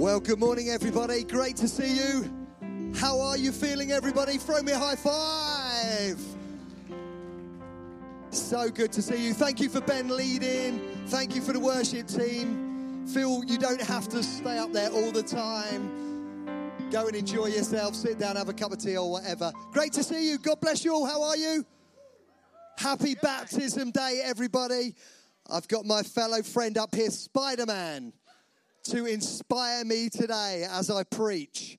Well, good morning, everybody. Great to see you. How are you feeling, everybody? Throw me a high five. So good to see you. Thank you for Ben leading. Thank you for the worship team. Phil, you don't have to stay up there all the time. Go and enjoy yourself. Sit down, have a cup of tea or whatever. Great to see you. God bless you all. How are you? Happy Baptism Day, everybody. I've got my fellow friend up here, Spider Man to inspire me today as I preach.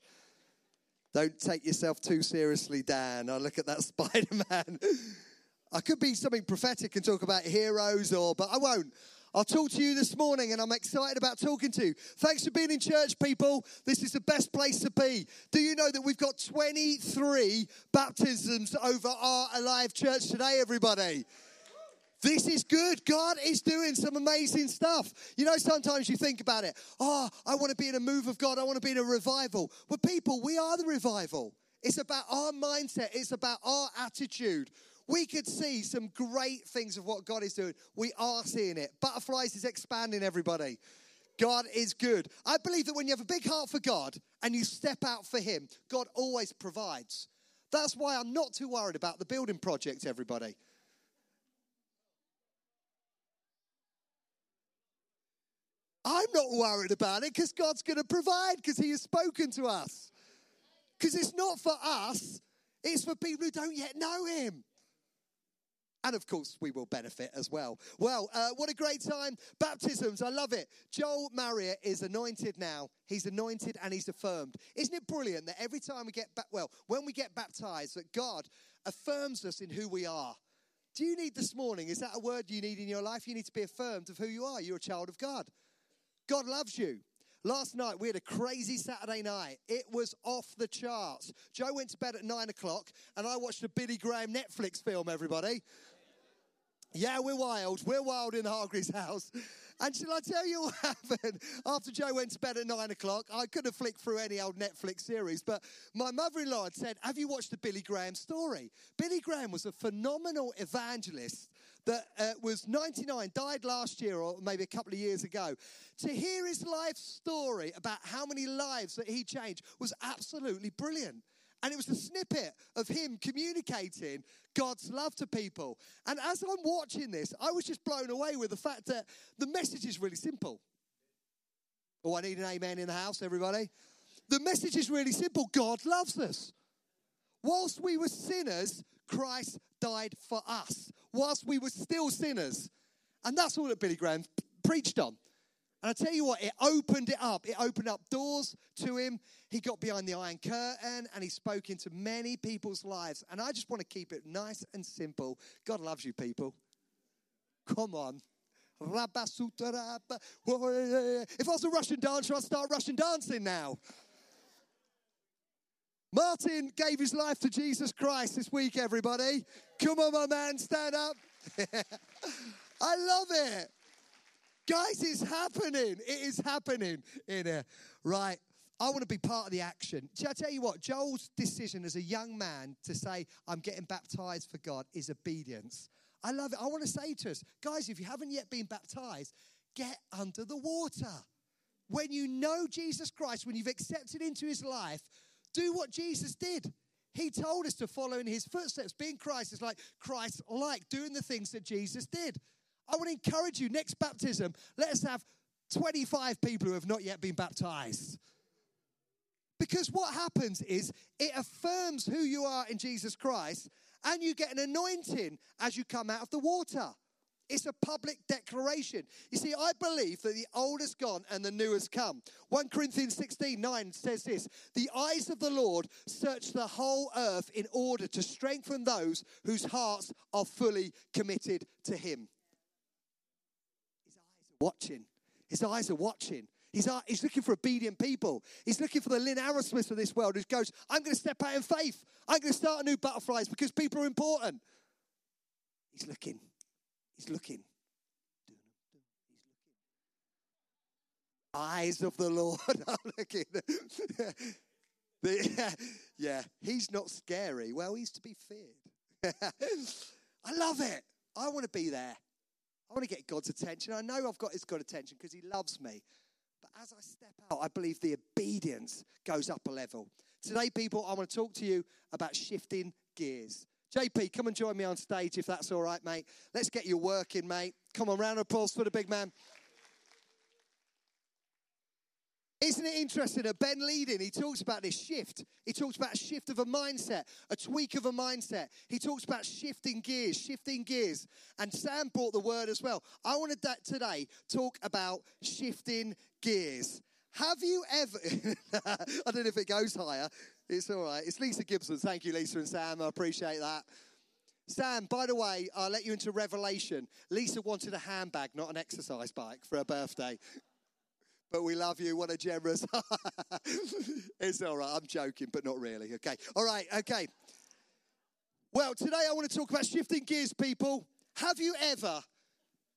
Don't take yourself too seriously, Dan. I look at that Spider Man. I could be something prophetic and talk about heroes, or but I won't. I'll talk to you this morning, and I'm excited about talking to you. Thanks for being in church, people. This is the best place to be. Do you know that we've got 23 baptisms over our Alive Church today, everybody? This is good. God is doing some amazing stuff. You know, sometimes you think about it. Oh, I want to be in a move of God. I want to be in a revival. But people, we are the revival. It's about our mindset. It's about our attitude. We could see some great things of what God is doing. We are seeing it. Butterflies is expanding, everybody. God is good. I believe that when you have a big heart for God and you step out for Him, God always provides. That's why I'm not too worried about the building project, everybody. I'm not worried about it because God's going to provide because He has spoken to us. Because it's not for us, it's for people who don't yet know Him. And of course, we will benefit as well. Well, uh, what a great time. Baptisms, I love it. Joel Marriott is anointed now. He's anointed and he's affirmed. Isn't it brilliant that every time we get, ba- well, when we get baptized, that God affirms us in who we are? Do you need this morning? Is that a word you need in your life? You need to be affirmed of who you are. You're a child of God. God loves you. Last night we had a crazy Saturday night. It was off the charts. Joe went to bed at nine o'clock, and I watched a Billy Graham Netflix film. Everybody, yeah, we're wild. We're wild in Hargreaves' house. And shall I tell you what happened after Joe went to bed at nine o'clock? I could have flicked through any old Netflix series, but my mother-in-law had said, "Have you watched the Billy Graham story?" Billy Graham was a phenomenal evangelist that uh, was 99, died last year or maybe a couple of years ago. To hear his life story about how many lives that he changed was absolutely brilliant. And it was a snippet of him communicating God's love to people. And as I'm watching this, I was just blown away with the fact that the message is really simple. Oh, I need an amen in the house, everybody. The message is really simple God loves us. Whilst we were sinners, Christ died for us whilst we were still sinners. And that's all that Billy Graham preached on. And I tell you what, it opened it up. It opened up doors to him. He got behind the Iron Curtain and he spoke into many people's lives. And I just want to keep it nice and simple. God loves you, people. Come on. If I was a Russian dancer, I'd start Russian dancing now. Martin gave his life to Jesus Christ this week, everybody. Come on, my man, stand up. I love it. Guys, it's happening. It is happening in here. Right. I want to be part of the action. I tell you what, Joel's decision as a young man to say, I'm getting baptized for God is obedience. I love it. I want to say to us, guys, if you haven't yet been baptized, get under the water. When you know Jesus Christ, when you've accepted into his life, do what Jesus did. He told us to follow in his footsteps. Being Christ is like Christ like, doing the things that Jesus did. I want to encourage you, next baptism, let us have 25 people who have not yet been baptized. Because what happens is it affirms who you are in Jesus Christ, and you get an anointing as you come out of the water. It's a public declaration. You see, I believe that the old has gone and the new has come. 1 Corinthians 16 9 says this The eyes of the Lord search the whole earth in order to strengthen those whose hearts are fully committed to Him. His eyes are watching. His eyes are watching. He's, uh, he's looking for obedient people. He's looking for the Lynn Arrowsmiths of this world who goes, I'm going to step out in faith. I'm going to start a new butterflies because people are important. He's looking. He's looking. He's looking. Eyes of the Lord are looking. the, yeah, he's not scary. Well, he's to be feared. I love it. I want to be there. I want to get God's attention. I know I've got his God attention because he loves me. But as I step out, I believe the obedience goes up a level. Today, people, I want to talk to you about shifting gears. JP, come and join me on stage if that's all right, mate. Let's get you working, mate. Come on, round of applause for the big man. Isn't it interesting that Ben leading, he talks about this shift. He talks about a shift of a mindset, a tweak of a mindset. He talks about shifting gears, shifting gears. And Sam brought the word as well. I wanted that today talk about shifting gears. Have you ever, I don't know if it goes higher. It's all right. It's Lisa Gibson. Thank you, Lisa and Sam. I appreciate that. Sam, by the way, I'll let you into Revelation. Lisa wanted a handbag, not an exercise bike, for her birthday but we love you. What a generous. it's all right. I'm joking, but not really. Okay. All right. Okay. Well, today I want to talk about shifting gears, people. Have you ever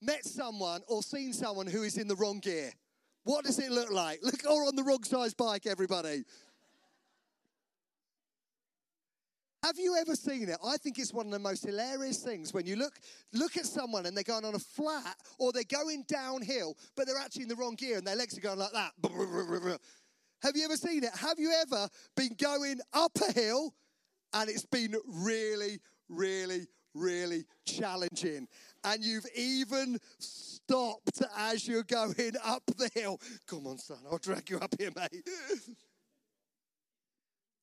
met someone or seen someone who is in the wrong gear? What does it look like? Look, or on the wrong size bike, everybody. Have you ever seen it? I think it's one of the most hilarious things when you look look at someone and they're going on a flat or they're going downhill, but they're actually in the wrong gear and their legs are going like that. Have you ever seen it? Have you ever been going up a hill and it's been really, really, really challenging? And you've even stopped as you're going up the hill. Come on, son, I'll drag you up here, mate.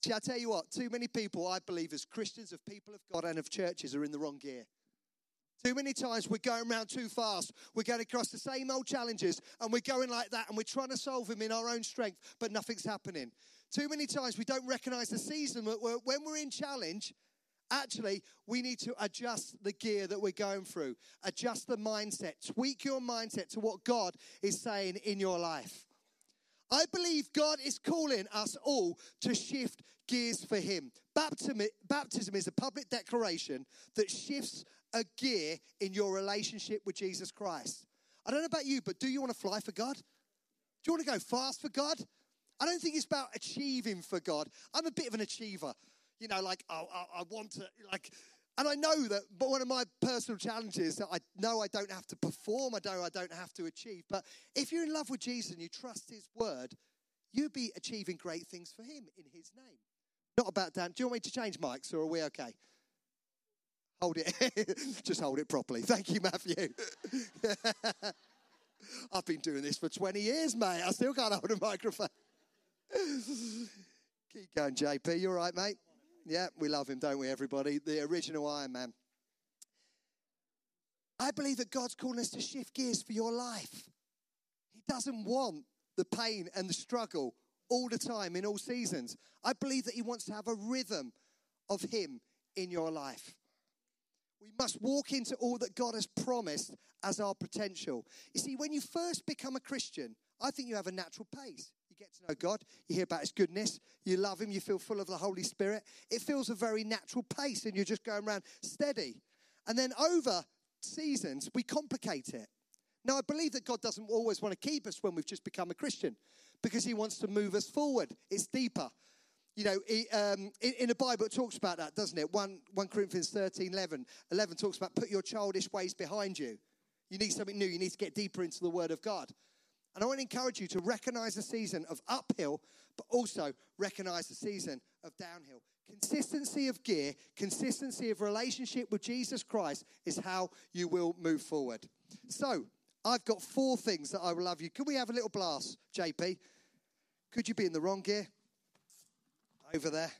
See, I tell you what, too many people, I believe, as Christians, of people of God and of churches, are in the wrong gear. Too many times we're going around too fast. We're going across the same old challenges and we're going like that and we're trying to solve them in our own strength, but nothing's happening. Too many times we don't recognize the season when we're in challenge, actually, we need to adjust the gear that we're going through, adjust the mindset, tweak your mindset to what God is saying in your life. I believe God is calling us all to shift gears for Him. Baptism, baptism is a public declaration that shifts a gear in your relationship with Jesus Christ. I don't know about you, but do you want to fly for God? Do you want to go fast for God? I don't think it's about achieving for God. I'm a bit of an achiever. You know, like, I, I, I want to, like, and I know that, but one of my personal challenges that I know I don't have to perform, I know I don't have to achieve. But if you're in love with Jesus and you trust His word, you'd be achieving great things for Him in His name. Not about Dan. Do you want me to change mics or are we okay? Hold it. Just hold it properly. Thank you, Matthew. I've been doing this for 20 years, mate. I still can't hold a microphone. Keep going, JP. You're right, mate? Yeah, we love him, don't we, everybody? The original Iron Man. I believe that God's calling us to shift gears for your life. He doesn't want the pain and the struggle all the time in all seasons. I believe that He wants to have a rhythm of Him in your life. We must walk into all that God has promised as our potential. You see, when you first become a Christian, I think you have a natural pace get to know God, you hear about His goodness, you love Him, you feel full of the Holy Spirit. It feels a very natural pace, and you're just going around steady. And then over seasons, we complicate it. Now, I believe that God doesn't always want to keep us when we've just become a Christian because He wants to move us forward. It's deeper. You know, um, in, in, the Bible, it talks about that, doesn't it? 1, 1 Corinthians 13 11, 11 talks about put your childish ways behind you. You need something new. You need to get deeper into the Word of God. And I want to encourage you to recognize the season of uphill, but also recognize the season of downhill. Consistency of gear, consistency of relationship with Jesus Christ is how you will move forward. So, I've got four things that I will love you. Can we have a little blast, JP? Could you be in the wrong gear? Over there.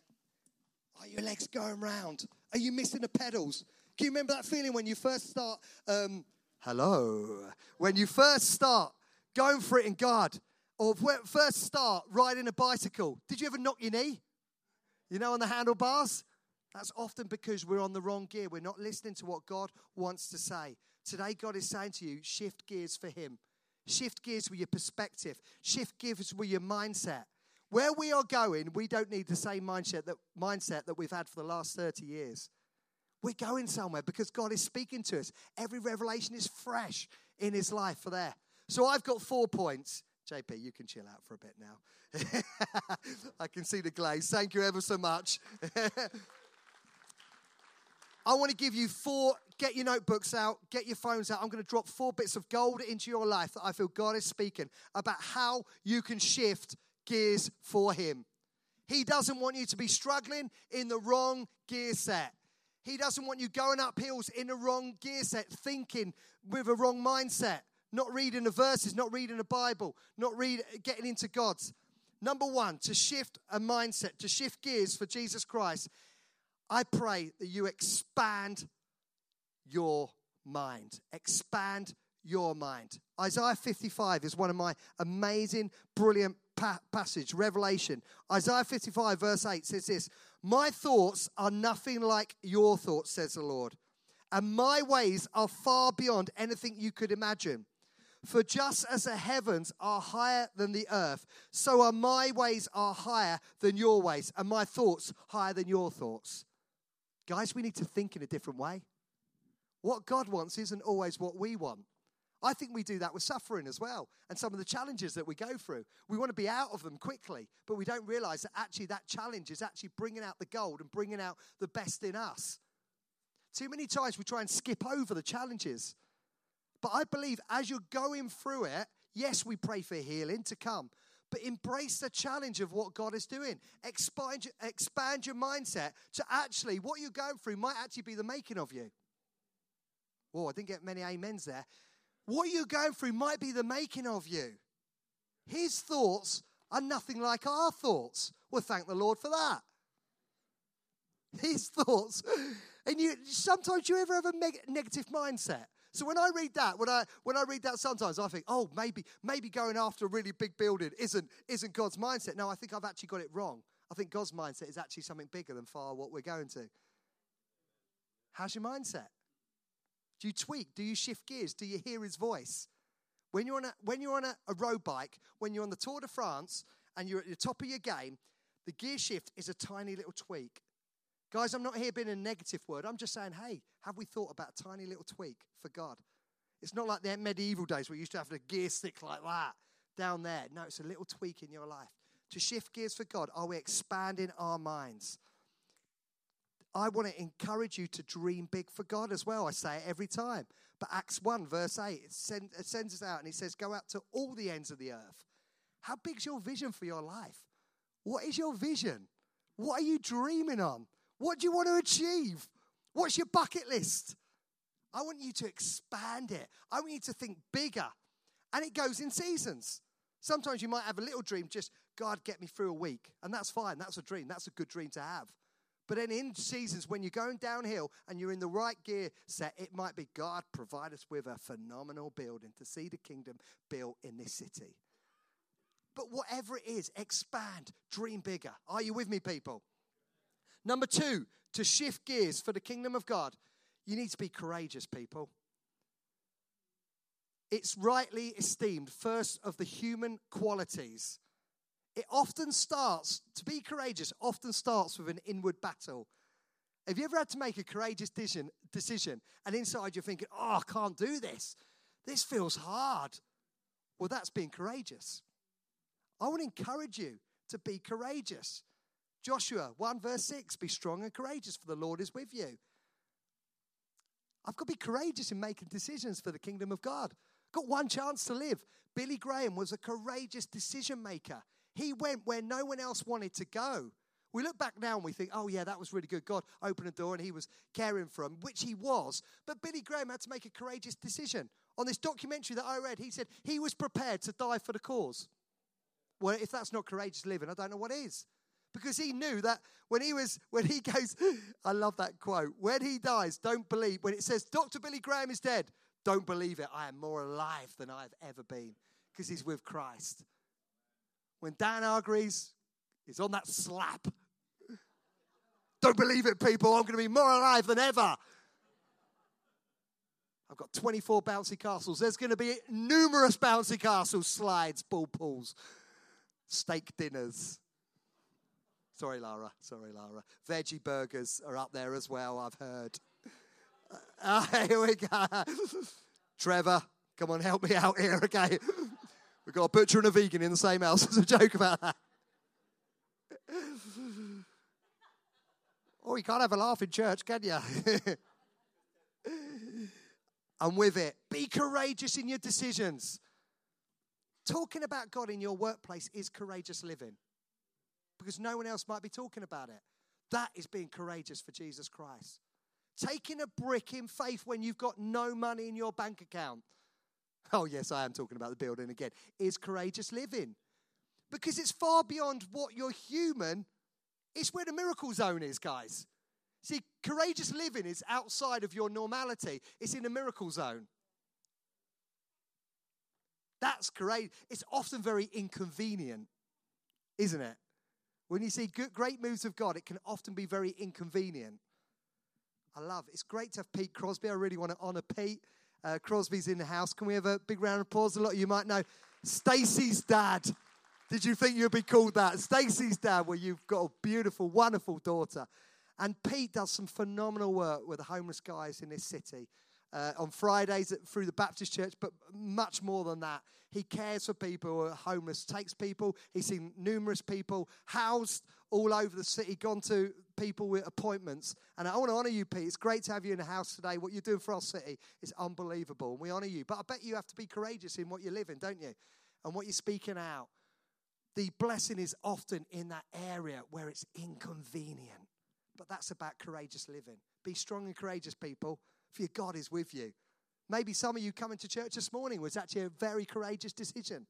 Are your legs going round? Are you missing the pedals? Can you remember that feeling when you first start? Um, hello. When you first start going for it in God. Or first start riding a bicycle. Did you ever knock your knee? You know, on the handlebars? That's often because we're on the wrong gear. We're not listening to what God wants to say. Today, God is saying to you, shift gears for Him. Shift gears with your perspective. Shift gears with your mindset. Where we are going, we don't need the same mindset that, mindset that we've had for the last 30 years. We're going somewhere because God is speaking to us. Every revelation is fresh in His life for there. So I've got four points. JP, you can chill out for a bit now. I can see the glaze. Thank you ever so much. I want to give you four get your notebooks out, get your phones out. I'm going to drop four bits of gold into your life that I feel God is speaking about how you can shift gears for Him. He doesn't want you to be struggling in the wrong gear set. He doesn't want you going up hills in the wrong gear set, thinking with a wrong mindset, not reading the verses, not reading the Bible, not read, getting into God's. Number one, to shift a mindset, to shift gears for Jesus Christ, I pray that you expand your mind. Expand your mind. Isaiah 55 is one of my amazing, brilliant pa- passage, Revelation. Isaiah 55, verse 8 says this My thoughts are nothing like your thoughts, says the Lord, and my ways are far beyond anything you could imagine. For just as the heavens are higher than the earth, so are my ways are higher than your ways, and my thoughts higher than your thoughts. Guys, we need to think in a different way. What God wants isn't always what we want. I think we do that with suffering as well and some of the challenges that we go through. We want to be out of them quickly, but we don't realize that actually that challenge is actually bringing out the gold and bringing out the best in us. Too many times we try and skip over the challenges. But I believe as you're going through it, yes, we pray for healing to come, but embrace the challenge of what God is doing. Expand, expand your mindset to actually what you're going through might actually be the making of you. Oh, I didn't get many amens there. What you're going through might be the making of you. His thoughts are nothing like our thoughts. Well, thank the Lord for that. His thoughts. And you sometimes you ever have a negative mindset. So when I read that, when I when I read that sometimes I think, oh, maybe maybe going after a really big building isn't isn't God's mindset. No, I think I've actually got it wrong. I think God's mindset is actually something bigger than far what we're going to. How's your mindset? Do you tweak? Do you shift gears? Do you hear his voice? When you're on a, when you're on a, a road bike, when you're on the Tour de France and you're at the top of your game, the gear shift is a tiny little tweak. Guys, I'm not here being a negative word. I'm just saying, hey, have we thought about a tiny little tweak for God? It's not like the medieval days where you used to have a gear stick like that down there. No, it's a little tweak in your life. To shift gears for God, are we expanding our minds? I want to encourage you to dream big for God as well. I say it every time. But Acts 1, verse 8, it, send, it sends us out and he says, Go out to all the ends of the earth. How big's your vision for your life? What is your vision? What are you dreaming on? What do you want to achieve? What's your bucket list? I want you to expand it. I want you to think bigger. And it goes in seasons. Sometimes you might have a little dream, just God, get me through a week. And that's fine. That's a dream. That's a good dream to have. But then in seasons when you're going downhill and you're in the right gear set, it might be God provide us with a phenomenal building to see the kingdom built in this city. But whatever it is, expand, dream bigger. Are you with me, people? Number two, to shift gears for the kingdom of God, you need to be courageous, people. It's rightly esteemed first of the human qualities it often starts, to be courageous, often starts with an inward battle. Have you ever had to make a courageous decision, decision and inside you're thinking, oh, I can't do this? This feels hard. Well, that's being courageous. I want to encourage you to be courageous. Joshua 1 verse 6 Be strong and courageous, for the Lord is with you. I've got to be courageous in making decisions for the kingdom of God. Got one chance to live. Billy Graham was a courageous decision maker. He went where no one else wanted to go. We look back now and we think, oh, yeah, that was really good. God opened a door and he was caring for him, which he was. But Billy Graham had to make a courageous decision. On this documentary that I read, he said he was prepared to die for the cause. Well, if that's not courageous living, I don't know what is. Because he knew that when he was, when he goes, I love that quote, when he dies, don't believe, when it says, Dr. Billy Graham is dead, don't believe it. I am more alive than I've ever been because he's with Christ when Dan Hargreaves is on that slap. Don't believe it, people. I'm going to be more alive than ever. I've got 24 bouncy castles. There's going to be numerous bouncy castles, slides, ball pools, steak dinners. Sorry, Lara. Sorry, Lara. Veggie burgers are up there as well, I've heard. Uh, here we go. Trevor, come on, help me out here, okay? We've got a butcher and a vegan in the same house. There's a joke about that. oh, you can't have a laugh in church, can you? and with it, be courageous in your decisions. Talking about God in your workplace is courageous living because no one else might be talking about it. That is being courageous for Jesus Christ. Taking a brick in faith when you've got no money in your bank account. Oh, yes, I am talking about the building again. Is courageous living because it's far beyond what you're human. It's where the miracle zone is, guys. See, courageous living is outside of your normality, it's in a miracle zone. That's great. It's often very inconvenient, isn't it? When you see good, great moves of God, it can often be very inconvenient. I love it. It's great to have Pete Crosby. I really want to honor Pete. Uh, Crosby's in the house. Can we have a big round of applause? A lot of you might know Stacy's dad. Did you think you'd be called that? Stacy's dad, where you've got a beautiful, wonderful daughter. And Pete does some phenomenal work with the homeless guys in this city uh, on Fridays through the Baptist church, but much more than that. He cares for people who are homeless, takes people, he's seen numerous people housed all over the city, gone to people with appointments. And I want to honor you, Pete. It's great to have you in the house today. What you're doing for our city is unbelievable, and we honor you. But I bet you have to be courageous in what you're living, don't you? And what you're speaking out. The blessing is often in that area where it's inconvenient. But that's about courageous living. Be strong and courageous, people for your God is with you. Maybe some of you coming to church this morning was actually a very courageous decision.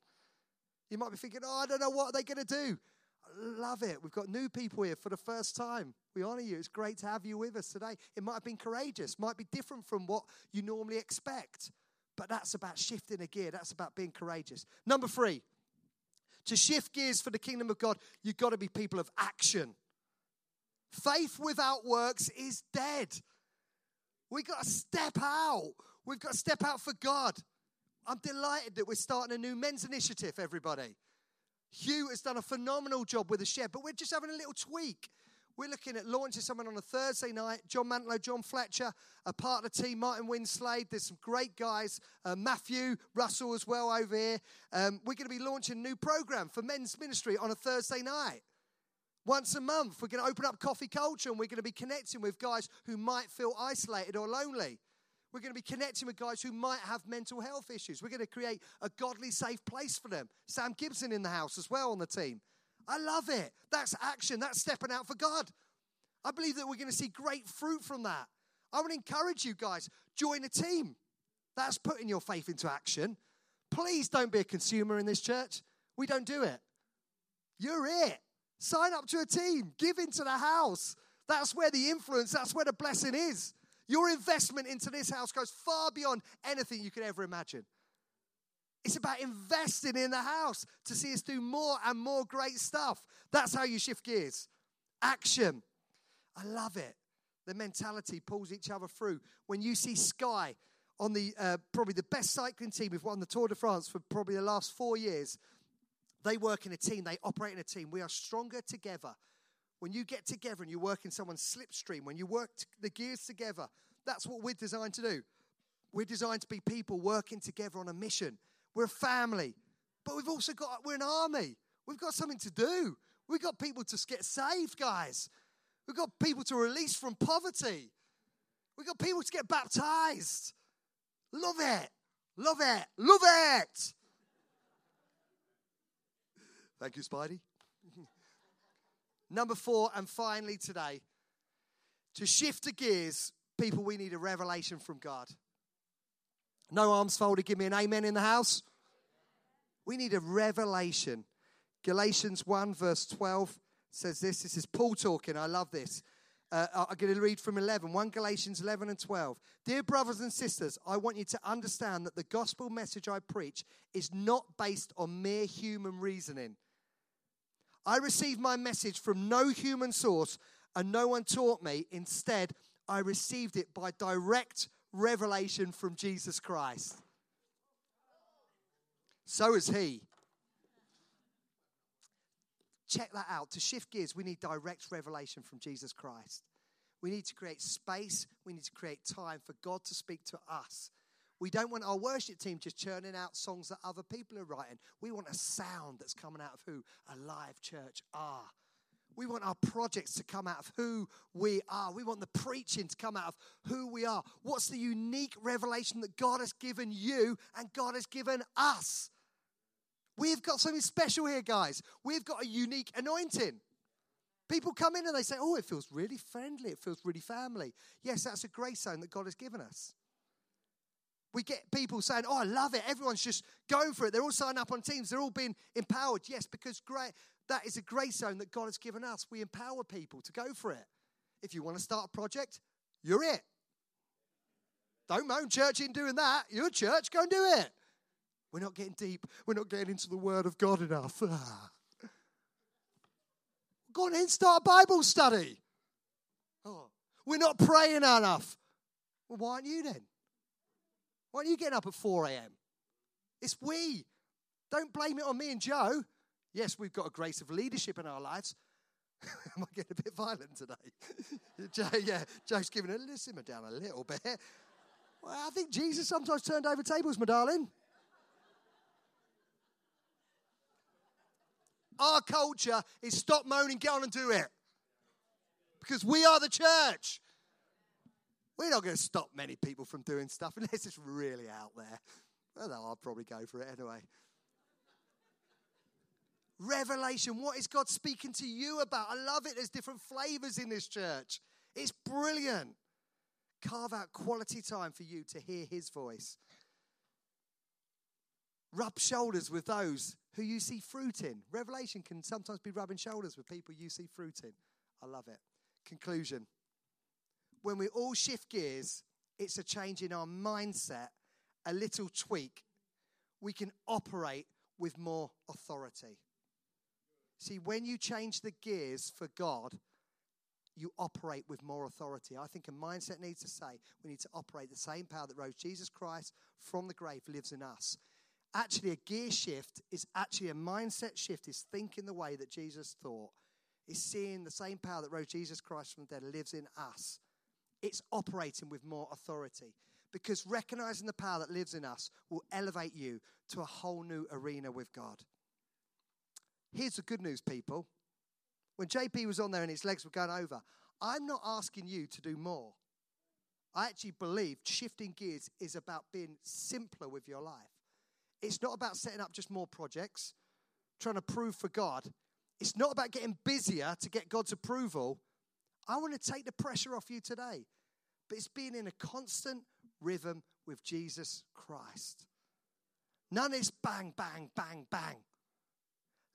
You might be thinking, oh, I don't know what they're they going to do. I love it. We've got new people here for the first time. We honor you. It's great to have you with us today. It might have been courageous, might be different from what you normally expect. But that's about shifting a gear. That's about being courageous. Number three, to shift gears for the kingdom of God, you've got to be people of action. Faith without works is dead. We've got to step out. We've got to step out for God. I'm delighted that we're starting a new men's initiative, everybody. Hugh has done a phenomenal job with the shed, but we're just having a little tweak. We're looking at launching someone on a Thursday night. John Mantlo, John Fletcher, a part of the team, Martin Winslade. There's some great guys. Uh, Matthew Russell as well over here. Um, we're going to be launching a new program for men's ministry on a Thursday night. Once a month, we're going to open up coffee culture and we're going to be connecting with guys who might feel isolated or lonely. We're going to be connecting with guys who might have mental health issues. We're going to create a godly, safe place for them. Sam Gibson in the house as well on the team. I love it. That's action. That's stepping out for God. I believe that we're going to see great fruit from that. I to encourage you guys join a team. That's putting your faith into action. Please don't be a consumer in this church. We don't do it. You're it. Sign up to a team, give into the house. That's where the influence, that's where the blessing is. Your investment into this house goes far beyond anything you could ever imagine. It's about investing in the house to see us do more and more great stuff. That's how you shift gears. Action. I love it. The mentality pulls each other through. When you see Sky on the uh, probably the best cycling team, we've won the Tour de France for probably the last four years. They work in a team, they operate in a team. We are stronger together. When you get together and you work in someone's slipstream, when you work the gears together, that's what we're designed to do. We're designed to be people working together on a mission. We're a family, but we've also got, we're an army. We've got something to do. We've got people to get saved, guys. We've got people to release from poverty. We've got people to get baptized. Love it. Love it. Love it. Thank you, Spidey. Number four, and finally today, to shift the gears, people, we need a revelation from God. No arms folded. Give me an amen in the house. We need a revelation. Galatians 1, verse 12 says this. This is Paul talking. I love this. Uh, I'm going to read from 11, 1 Galatians 11 and 12. Dear brothers and sisters, I want you to understand that the gospel message I preach is not based on mere human reasoning. I received my message from no human source and no one taught me. Instead, I received it by direct revelation from Jesus Christ. So is He. Check that out. To shift gears, we need direct revelation from Jesus Christ. We need to create space, we need to create time for God to speak to us. We don't want our worship team just churning out songs that other people are writing. We want a sound that's coming out of who? Alive church are. We want our projects to come out of who we are. We want the preaching to come out of who we are. What's the unique revelation that God has given you and God has given us? We've got something special here, guys. We've got a unique anointing. People come in and they say, Oh, it feels really friendly. It feels really family. Yes, that's a grace zone that God has given us. We get people saying, Oh, I love it. Everyone's just going for it. They're all signing up on teams. They're all being empowered. Yes, because great, that is a grace zone that God has given us. We empower people to go for it. If you want to start a project, you're it. Don't moan church in doing that. You're church, go and do it. We're not getting deep. We're not getting into the word of God enough. Go on in, start a Bible study. Oh, we're not praying enough. Well, why aren't you then? Why aren't you getting up at 4 a.m.? It's we. Don't blame it on me and Joe. Yes, we've got a grace of leadership in our lives. Am I getting a bit violent today? Joe, yeah, Joe's giving a little simmer down a little bit. Well, I think Jesus sometimes turned over tables, my darling. Our culture is stop moaning, get on and do it. Because we are the church. We're not going to stop many people from doing stuff unless it's really out there. Well, I'll probably go for it anyway. Revelation. What is God speaking to you about? I love it. There's different flavors in this church. It's brilliant. Carve out quality time for you to hear His voice. Rub shoulders with those who you see fruit in. Revelation can sometimes be rubbing shoulders with people you see fruit in. I love it. Conclusion. When we all shift gears, it's a change in our mindset, a little tweak. We can operate with more authority. See, when you change the gears for God, you operate with more authority. I think a mindset needs to say we need to operate the same power that rose Jesus Christ from the grave lives in us actually a gear shift is actually a mindset shift, is thinking the way that Jesus thought, is seeing the same power that rose Jesus Christ from the dead lives in us. It's operating with more authority because recognizing the power that lives in us will elevate you to a whole new arena with God. Here's the good news, people. When JP was on there and his legs were going over, I'm not asking you to do more. I actually believe shifting gears is about being simpler with your life. It's not about setting up just more projects, trying to prove for God. It's not about getting busier to get God's approval. I want to take the pressure off you today. But it's being in a constant rhythm with Jesus Christ. None is bang, bang, bang, bang.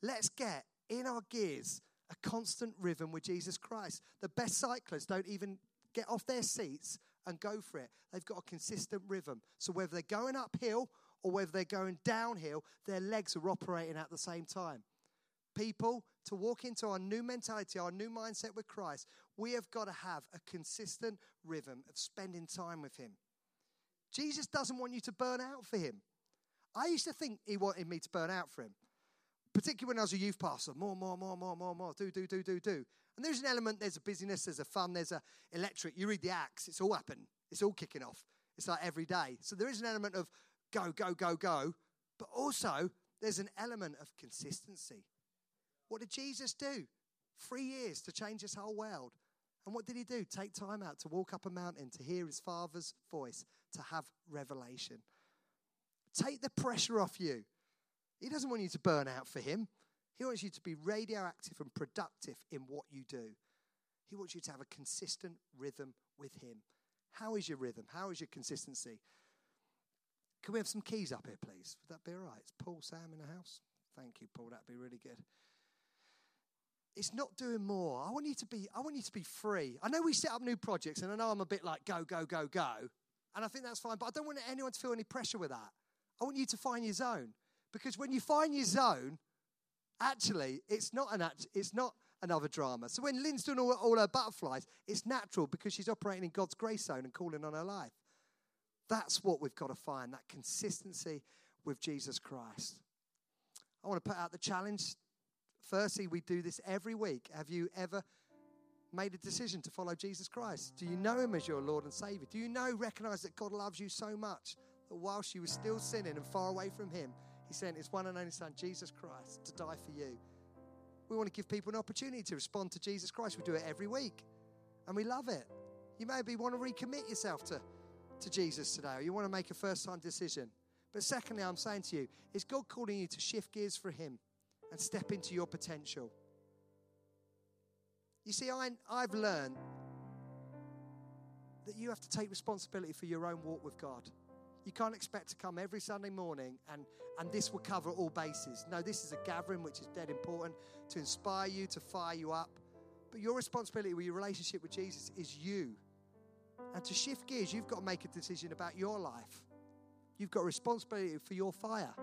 Let's get in our gears a constant rhythm with Jesus Christ. The best cyclists don't even get off their seats and go for it. They've got a consistent rhythm. So whether they're going uphill or whether they're going downhill, their legs are operating at the same time. People, to walk into our new mentality, our new mindset with Christ, we have got to have a consistent rhythm of spending time with Him. Jesus doesn't want you to burn out for Him. I used to think He wanted me to burn out for Him, particularly when I was a youth pastor. More, more, more, more, more, more. Do, do, do, do, do. And there's an element, there's a busyness, there's a fun, there's a electric. You read the Acts, it's all happening. It's all kicking off. It's like every day. So there is an element of go, go, go, go. But also, there's an element of consistency. What did Jesus do? Three years to change his whole world. And what did he do? Take time out to walk up a mountain, to hear his father's voice, to have revelation. Take the pressure off you. He doesn't want you to burn out for him. He wants you to be radioactive and productive in what you do. He wants you to have a consistent rhythm with him. How is your rhythm? How is your consistency? Can we have some keys up here, please? Would that be all right? Is Paul Sam in the house? Thank you, Paul. That'd be really good. It's not doing more. I want you to be. I want you to be free. I know we set up new projects, and I know I'm a bit like go, go, go, go, and I think that's fine. But I don't want anyone to feel any pressure with that. I want you to find your zone because when you find your zone, actually, it's not an. It's not another drama. So when Lynn's doing all, all her butterflies, it's natural because she's operating in God's grace zone and calling on her life. That's what we've got to find that consistency with Jesus Christ. I want to put out the challenge. Firstly, we do this every week. Have you ever made a decision to follow Jesus Christ? Do you know him as your Lord and Savior? Do you know, recognize that God loves you so much that whilst you were still sinning and far away from him, he sent his one and only Son, Jesus Christ, to die for you? We want to give people an opportunity to respond to Jesus Christ. We do it every week, and we love it. You maybe want to recommit yourself to, to Jesus today, or you want to make a first time decision. But secondly, I'm saying to you, is God calling you to shift gears for Him and step into your potential? You see, I, I've learned that you have to take responsibility for your own walk with God. You can't expect to come every Sunday morning and, and this will cover all bases. No, this is a gathering which is dead important to inspire you, to fire you up. But your responsibility with your relationship with Jesus is you. And to shift gears, you've got to make a decision about your life. You've got responsibility for your fire.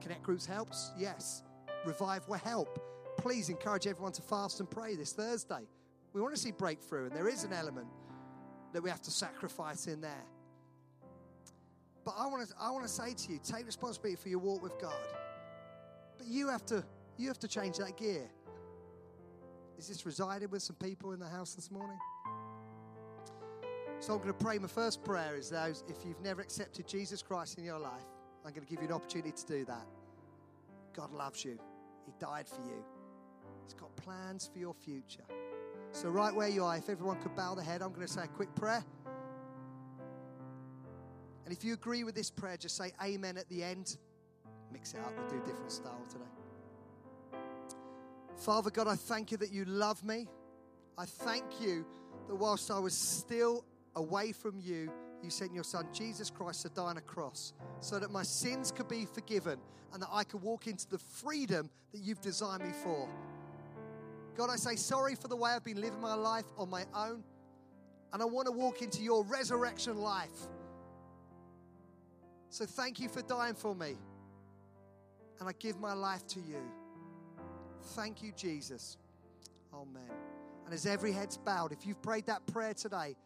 Connect groups helps, yes. Revive will help. Please encourage everyone to fast and pray this Thursday. We want to see breakthrough, and there is an element that we have to sacrifice in there. But I want to, I want to say to you, take responsibility for your walk with God. But you have to, you have to change that gear. Is this residing with some people in the house this morning? So I'm going to pray. My first prayer is those if you've never accepted Jesus Christ in your life, I'm going to give you an opportunity to do that. God loves you. He died for you. He's got plans for your future. So, right where you are, if everyone could bow their head, I'm going to say a quick prayer. And if you agree with this prayer, just say amen at the end. Mix it up, we'll do a different style today. Father God, I thank you that you love me. I thank you that whilst I was still away from you, you sent your son Jesus Christ to die on a cross so that my sins could be forgiven and that I could walk into the freedom that you've designed me for. God, I say sorry for the way I've been living my life on my own. And I want to walk into your resurrection life. So thank you for dying for me. And I give my life to you. Thank you, Jesus. Amen. And as every head's bowed, if you've prayed that prayer today,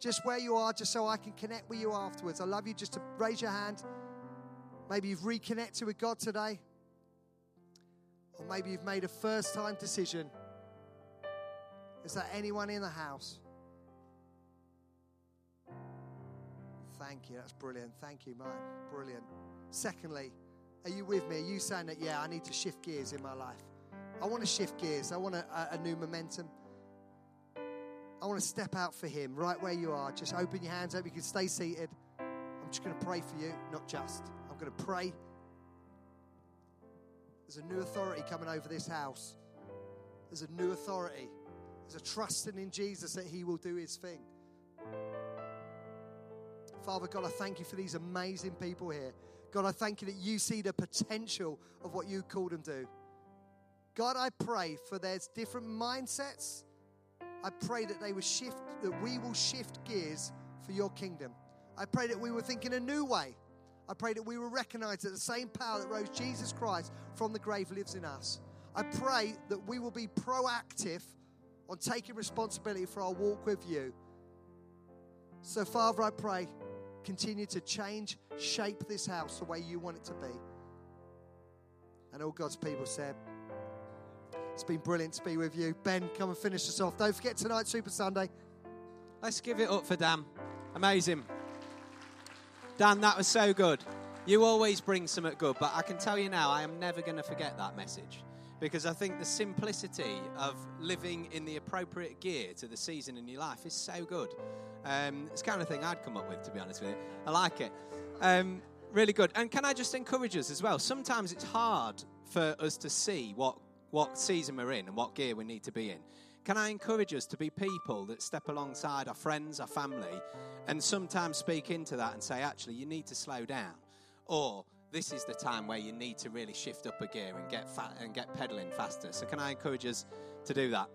just where you are, just so I can connect with you afterwards, I love you just to raise your hand. Maybe you've reconnected with God today. Or maybe you've made a first time decision is there anyone in the house? Thank you. That's brilliant. Thank you, Mike. Brilliant. Secondly, are you with me? Are you saying that, yeah, I need to shift gears in my life? I want to shift gears. I want a, a new momentum. I want to step out for Him right where you are. Just open your hands up. You can stay seated. I'm just going to pray for you, not just. I'm going to pray. There's a new authority coming over this house. There's a new authority. There's a trusting in Jesus that He will do His thing. Father God, I thank you for these amazing people here. God, I thank you that you see the potential of what you called them to. God, I pray for their different mindsets. I pray that they will shift, that we will shift gears for your kingdom. I pray that we will think in a new way. I pray that we will recognize that the same power that rose Jesus Christ from the grave lives in us. I pray that we will be proactive on taking responsibility for our walk with you. So, Father, I pray, continue to change, shape this house the way you want it to be. And all God's people said, It's been brilliant to be with you. Ben, come and finish us off. Don't forget tonight, Super Sunday. Let's give it up for Dan. Amazing. Dan, that was so good. You always bring something good, but I can tell you now, I am never going to forget that message because I think the simplicity of living in the appropriate gear to the season in your life is so good. Um, it's kind of thing I'd come up with, to be honest with you. I like it. Um, really good. And can I just encourage us as well? Sometimes it's hard for us to see what, what season we're in and what gear we need to be in. Can I encourage us to be people that step alongside our friends, our family, and sometimes speak into that and say, actually, you need to slow down? Or this is the time where you need to really shift up a gear and get fat and get pedaling faster. So can I encourage us to do that?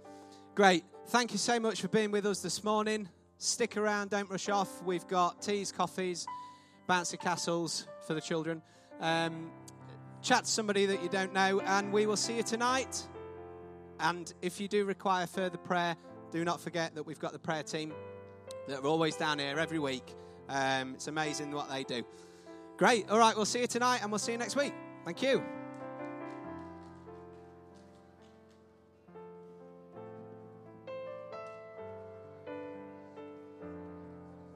Great. Thank you so much for being with us this morning. Stick around, don't rush off. We've got teas, coffees, bouncy castles for the children. Um, chat to somebody that you don't know, and we will see you tonight. And if you do require further prayer, do not forget that we've got the prayer team that are always down here every week. Um, it's amazing what they do. Great. All right, we'll see you tonight and we'll see you next week. Thank you.